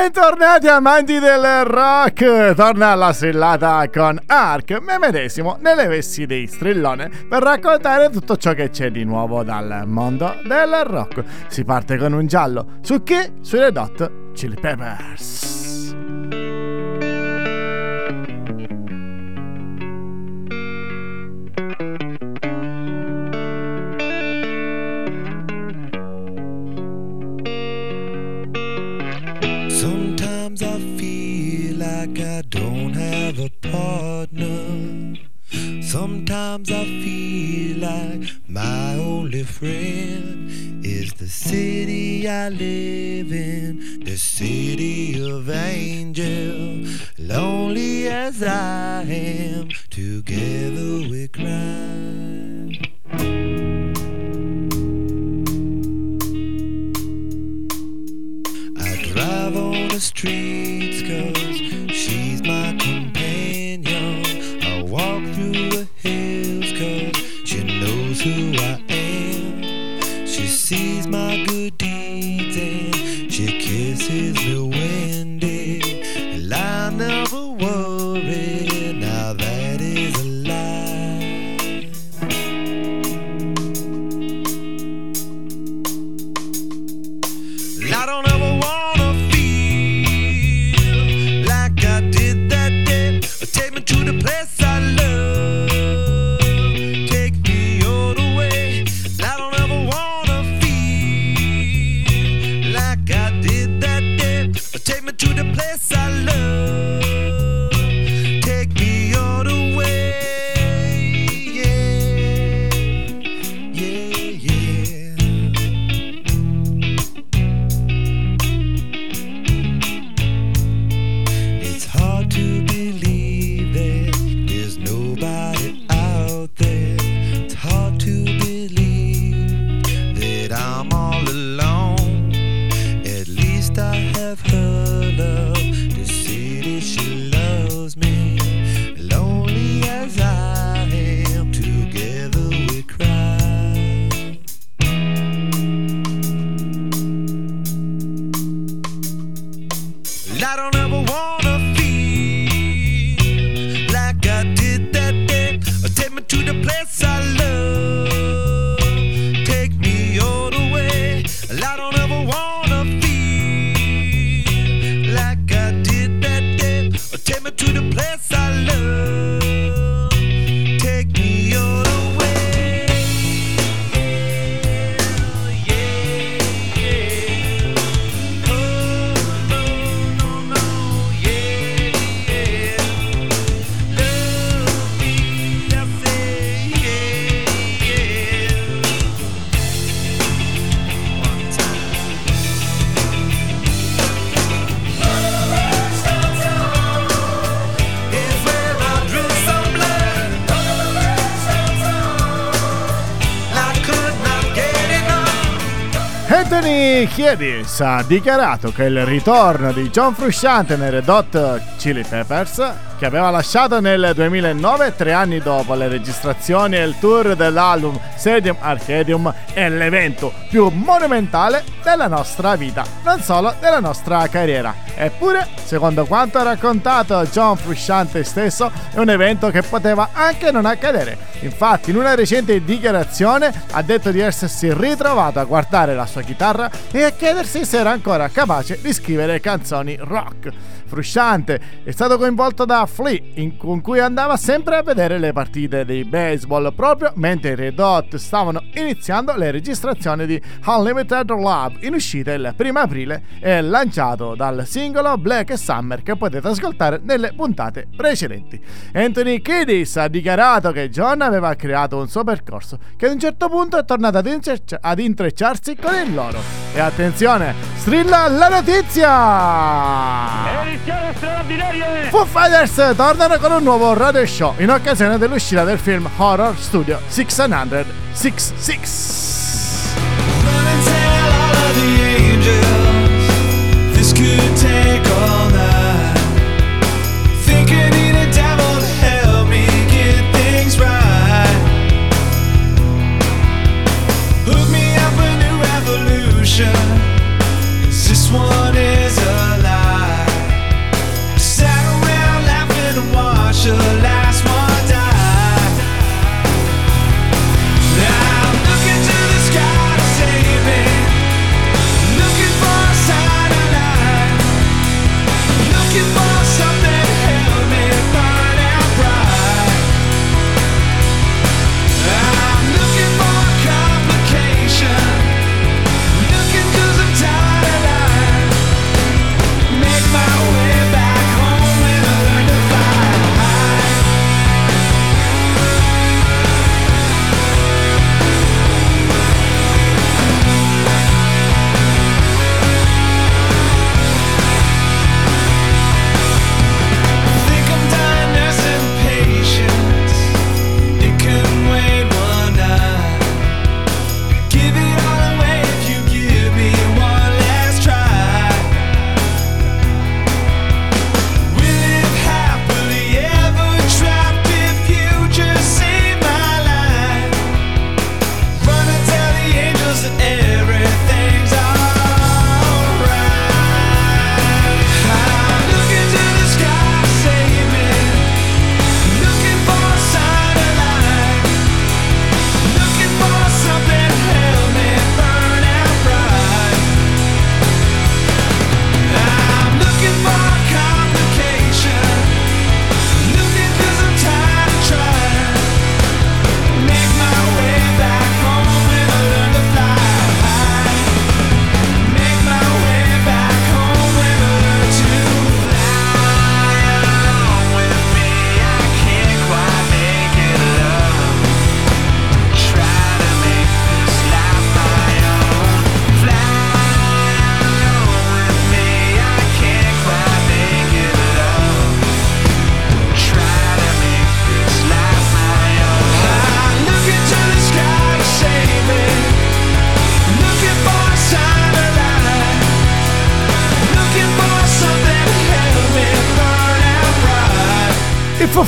Bentornati amanti del rock! Torna alla strillata con Ark, me medesimo nelle vesti di strillone per raccontare tutto ciò che c'è di nuovo dal mondo del rock. Si parte con un giallo, su chi? Sui Red Hot Chili Peppers. Partner. Sometimes I feel like my only friend is the city I live in, the city of angels. Lonely as I am, together we cry. I Kiedis ha dichiarato che il ritorno di John Frusciante nei Red Hot Chili Peppers che aveva lasciato nel 2009, tre anni dopo le registrazioni e il tour dell'album Stadium Arcadium, è l'evento più monumentale della nostra vita, non solo della nostra carriera. Eppure, secondo quanto ha raccontato John Frusciante stesso, è un evento che poteva anche non accadere. Infatti, in una recente dichiarazione ha detto di essersi ritrovato a guardare la sua chitarra chitarra e a chiedersi se era ancora capace di scrivere canzoni rock. Frusciante è stato coinvolto da Flea, in, con cui andava sempre a vedere le partite di baseball proprio mentre i Red Hot stavano iniziando le registrazioni di Unlimited Love in uscita il 1 aprile e lanciato dal singolo Black Summer che potete ascoltare nelle puntate precedenti. Anthony Kiddis ha dichiarato che John aveva creato un suo percorso che ad un certo punto è tornato ad, incerci- ad intrecciarsi con il loro. E attenzione, strilla la notizia! Edizione straordinaria! Foo Fighters tornano con un nuovo radio show in occasione dell'uscita del film Horror Studio 666. Run and tell all of the angels this could take all night.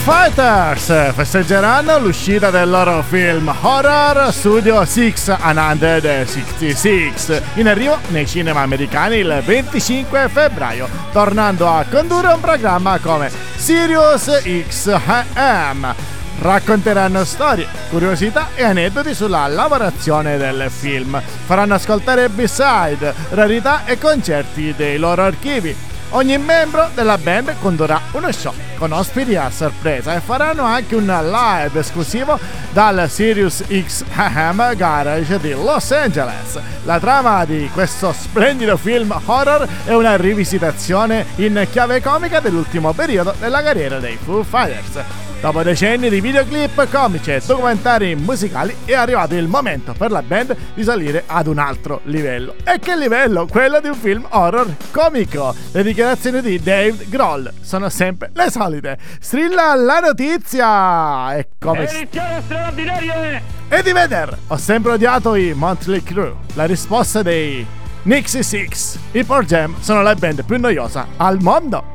Fighters festeggeranno l'uscita del loro film Horror Studio 666 in arrivo nei cinema americani il 25 febbraio, tornando a condurre un programma come Sirius XM. Racconteranno storie, curiosità e aneddoti sulla lavorazione del film. Faranno ascoltare B-side, rarità e concerti dei loro archivi. Ogni membro della band condurrà uno show con ospiti a sorpresa e faranno anche un live esclusivo dal Sirius XM Garage di Los Angeles. La trama di questo splendido film horror è una rivisitazione in chiave comica dell'ultimo periodo della carriera dei Foo Fighters. Dopo decenni di videoclip comici e documentari musicali è arrivato il momento per la band di salire ad un altro livello. E che livello? Quello di un film horror comico. Le dichiarazioni di Dave Grohl sono sempre le solite. Strilla la notizia! E come... E di vedere! Ho sempre odiato i Monthly Crew. La risposta dei Nixie Six. I Pearl Jam sono la band più noiosa al mondo.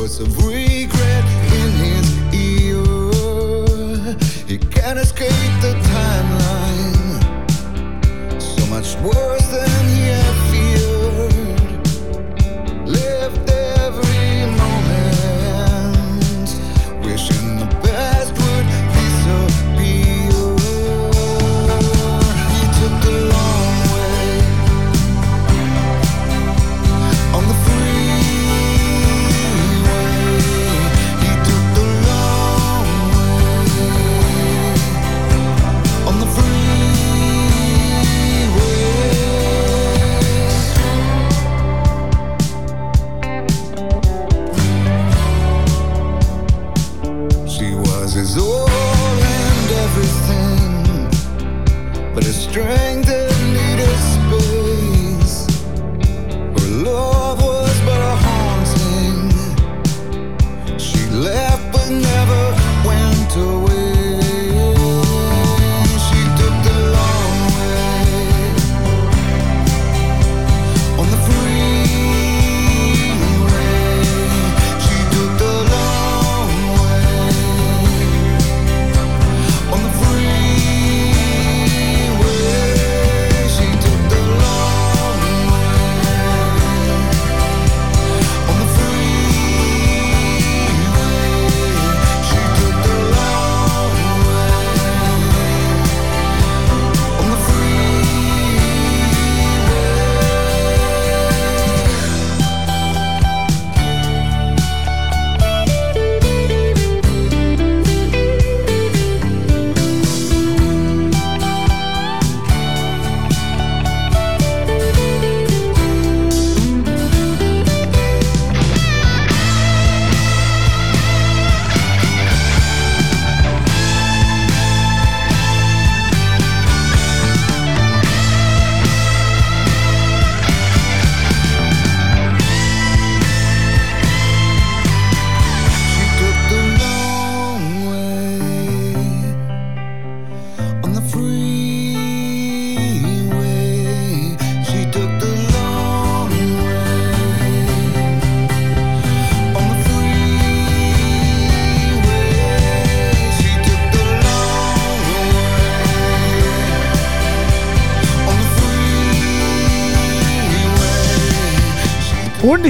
Voice of regret in his ear. He can't escape the timeline. So much worse than he had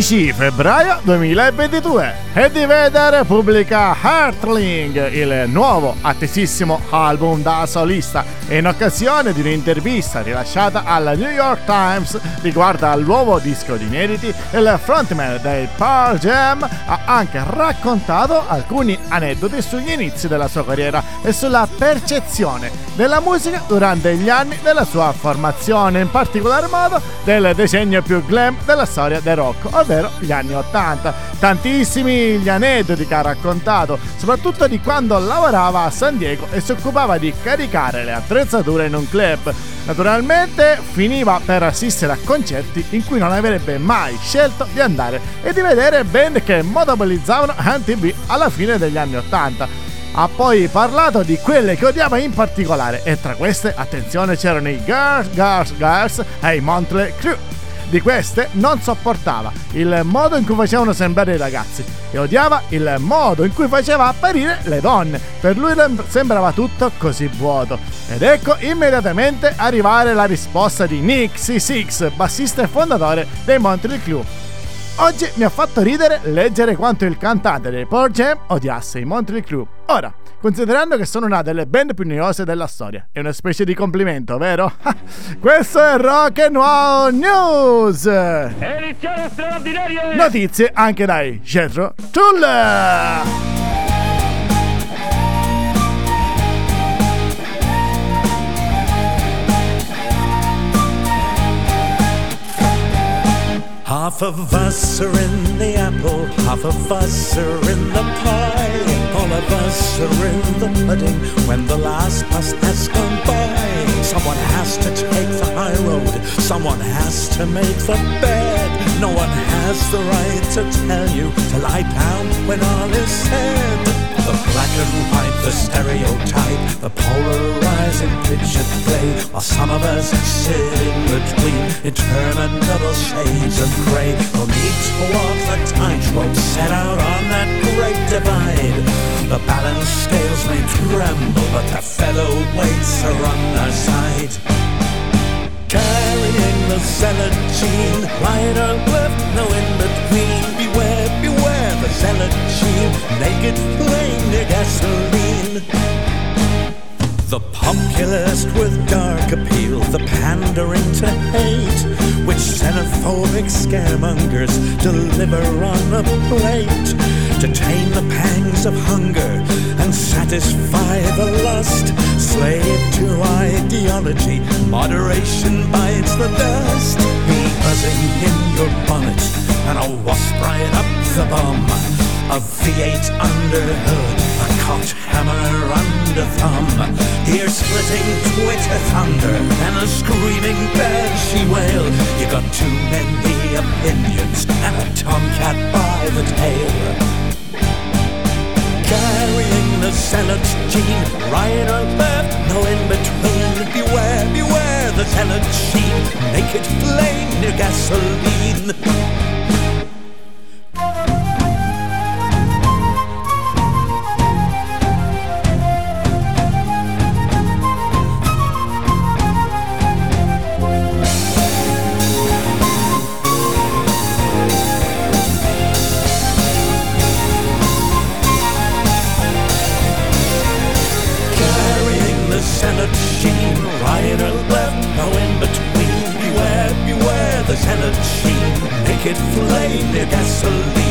16 febbraio 2022 Eddie Vedder pubblica Heartling, il nuovo attesissimo album da solista. In occasione di un'intervista rilasciata alla New York Times riguardo al nuovo disco di inediti. Il frontman dei Pearl Jam ha anche raccontato alcuni aneddoti sugli inizi della sua carriera e sulla percezione della musica durante gli anni della sua formazione in particolar modo del decennio più glam della storia del rock, ovvero gli anni 80. Tantissimi gli aneddoti che ha raccontato, soprattutto di quando lavorava a San Diego e si occupava di caricare le attrezzature in un club. Naturalmente finiva per assistere a concerti in cui non avrebbe mai scelto di andare e di vedere band che monopolizzavano MTV alla fine degli anni 80. Ha poi parlato di quelle che odiava in particolare e tra queste, attenzione, c'erano i Girls, Girls, Girls e i Montley Crew. Di queste non sopportava il modo in cui facevano sembrare i ragazzi e odiava il modo in cui faceva apparire le donne. Per lui sembrava tutto così vuoto. Ed ecco immediatamente arrivare la risposta di Nick C6, bassista e fondatore dei Montley Crew. Oggi mi ha fatto ridere leggere quanto il cantante dei Pearl Jam odiasse i Montley Crew. Ora, considerando che sono una delle band più noiose della storia, è una specie di complimento, vero? Questo è Rock and Roll News! Edizione straordinaria! Notizie anche dai Jethro Tull! Half of us are in the apple, half of us are in the pie. All of us are in the pudding when the last bus has gone by. Someone has to take the high road, someone has to make the bed. No one has the right to tell you to lie down when all is said. The black and white, the stereotype, the polarizing pitch and play, while some of us sit in between, interminable shades of grey. No need to walk the tightrope set out on that great divide. The balance scales may tremble, but the weights are on our side carrying the 17 Light on cliff, no in between Beware, beware the 17 Naked flame to gasoline. The populist with dark appeal, the pandering to hate, which xenophobic scaremongers deliver on a plate to tame the pangs of hunger and satisfy the lust. Slave to ideology, moderation bites the dust. Be buzzing in your bonnet and a wasp right up the bum a V8 under hood, a cocked hammer under thumb. Ear splitting Twitter thunder and a screaming banshee wail. You got too many opinions and a tomcat by the tail. Carrying the zealot's gene, right or left, no in between. Beware, beware the zealot sheen, naked flame near gasoline. machine. it flame, your gasoline.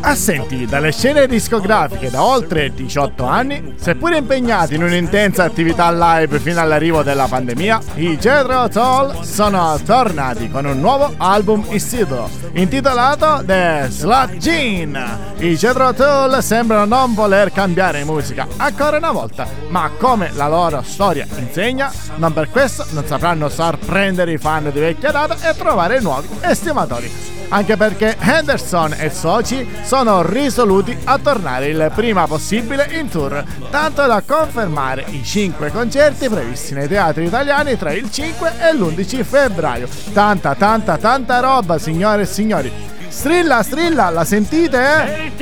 Assenti dalle scene discografiche da oltre 18 anni, seppur impegnati in un'intensa attività live fino all'arrivo della pandemia, i Jethro Tull sono tornati con un nuovo album istituto intitolato The Slut Gene. I Jethro Tull sembrano non voler cambiare musica ancora una volta, ma come la loro storia insegna, non per questo non sapranno sorprendere i fan di vecchia data e trovare nuovi estimatori anche perché Henderson e soci sono risoluti a tornare il prima possibile in tour, tanto da confermare i 5 concerti previsti nei teatri italiani tra il 5 e l'11 febbraio. Tanta, tanta, tanta roba, signore e signori. Strilla, strilla, la sentite?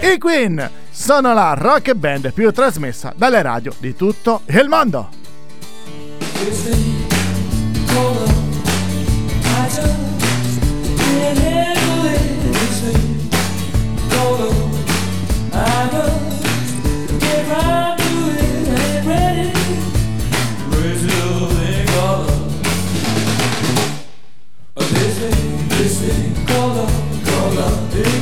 Eh? I Queen sono la rock band più trasmessa dalle radio di tutto il mondo. Cola, cola,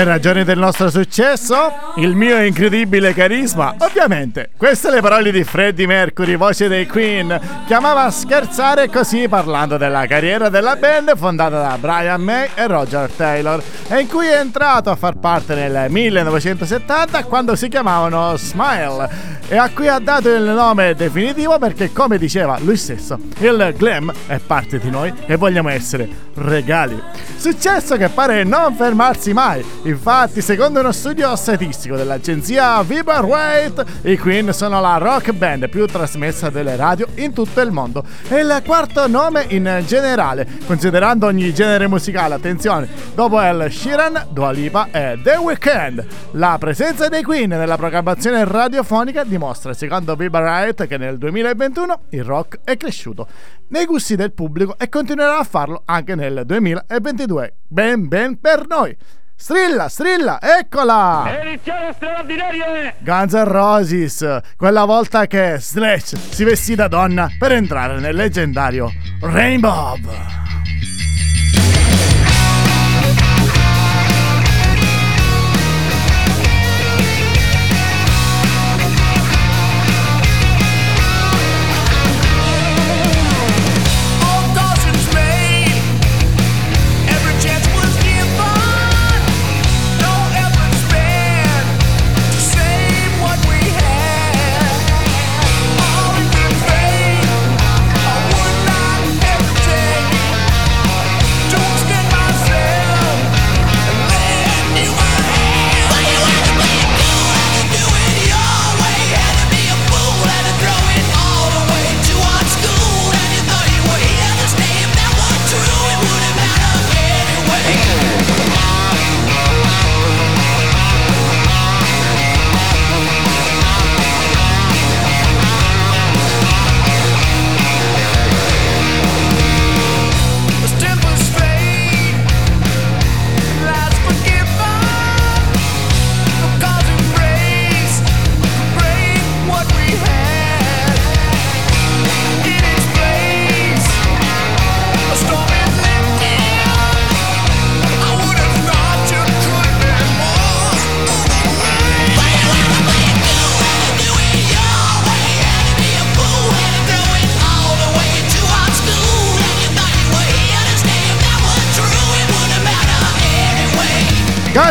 Le ragioni del nostro successo? Il mio incredibile carisma? Ovviamente, queste le parole di Freddie Mercury, voce dei Queen, che amava scherzare così parlando della carriera della band fondata da Brian May e Roger Taylor e in cui è entrato a far parte nel 1970 quando si chiamavano Smile e a cui ha dato il nome definitivo perché come diceva lui stesso, il glam è parte di noi e vogliamo essere regali. Successo che pare non fermarsi mai. Infatti, secondo uno studio statistico dell'agenzia Vibrate, i Queen sono la rock band più trasmessa delle radio in tutto il mondo e il quarto nome in generale, considerando ogni genere musicale. Attenzione, dopo El Sheeran, Dua Lipa e The Weeknd. La presenza dei Queen nella programmazione radiofonica dimostra, secondo Vibrate, che nel 2021 il rock è cresciuto nei gusti del pubblico e continuerà a farlo anche nel 2022. Ben ben per noi! Strilla, strilla, eccola! Edizione straordinaria! Guns N' Roses, quella volta che Slash si vestì da donna per entrare nel leggendario Rainbow.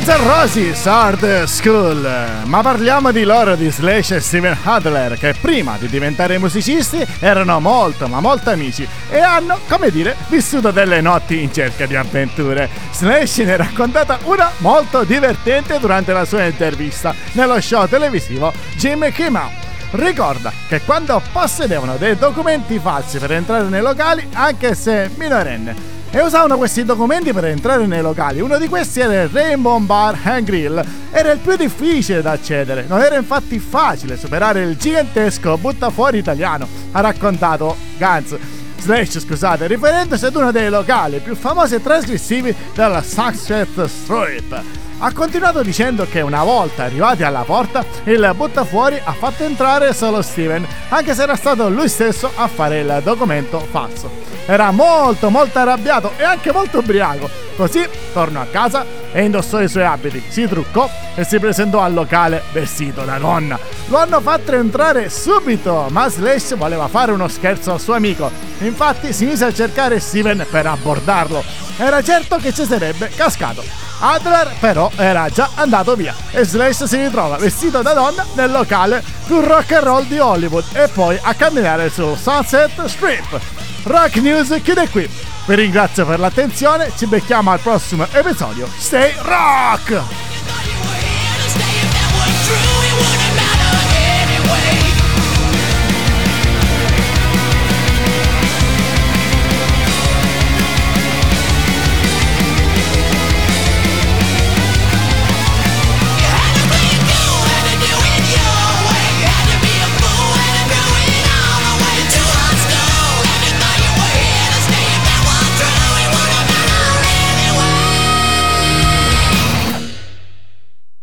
N' Roses Hard School. Ma parliamo di loro, di Slash e Steven Adler, che prima di diventare musicisti erano molto, ma molto amici e hanno, come dire, vissuto delle notti in cerca di avventure. Slash ne ha raccontata una molto divertente durante la sua intervista nello show televisivo Jimmy Kimmel. Ricorda che quando possedevano dei documenti falsi per entrare nei locali, anche se minorenne, e usavano questi documenti per entrare nei locali. Uno di questi era il Rainbow Bar and Grill. Era il più difficile da accedere. Non era infatti facile superare il gigantesco buttafuori italiano, ha raccontato Gantz. Slash, scusate, riferendosi ad uno dei locali più famosi e trasgressivi della Sunset Strip. Ha continuato dicendo che una volta arrivati alla porta, il buttafuori ha fatto entrare solo Steven, anche se era stato lui stesso a fare il documento falso. Era molto molto arrabbiato e anche molto ubriaco. Così tornò a casa e indossò i suoi abiti, si truccò e si presentò al locale vestito da donna. Lo hanno fatto entrare subito, ma Slash voleva fare uno scherzo al suo amico. Infatti si mise a cercare Steven per abbordarlo. Era certo che ci sarebbe cascato. Adler però era già andato via e Slash si ritrova vestito da donna nel locale più rock and roll di Hollywood e poi a camminare sul Sunset Strip. Rock News chiude qui. Vi ringrazio per l'attenzione, ci becchiamo al prossimo episodio. Stay rock!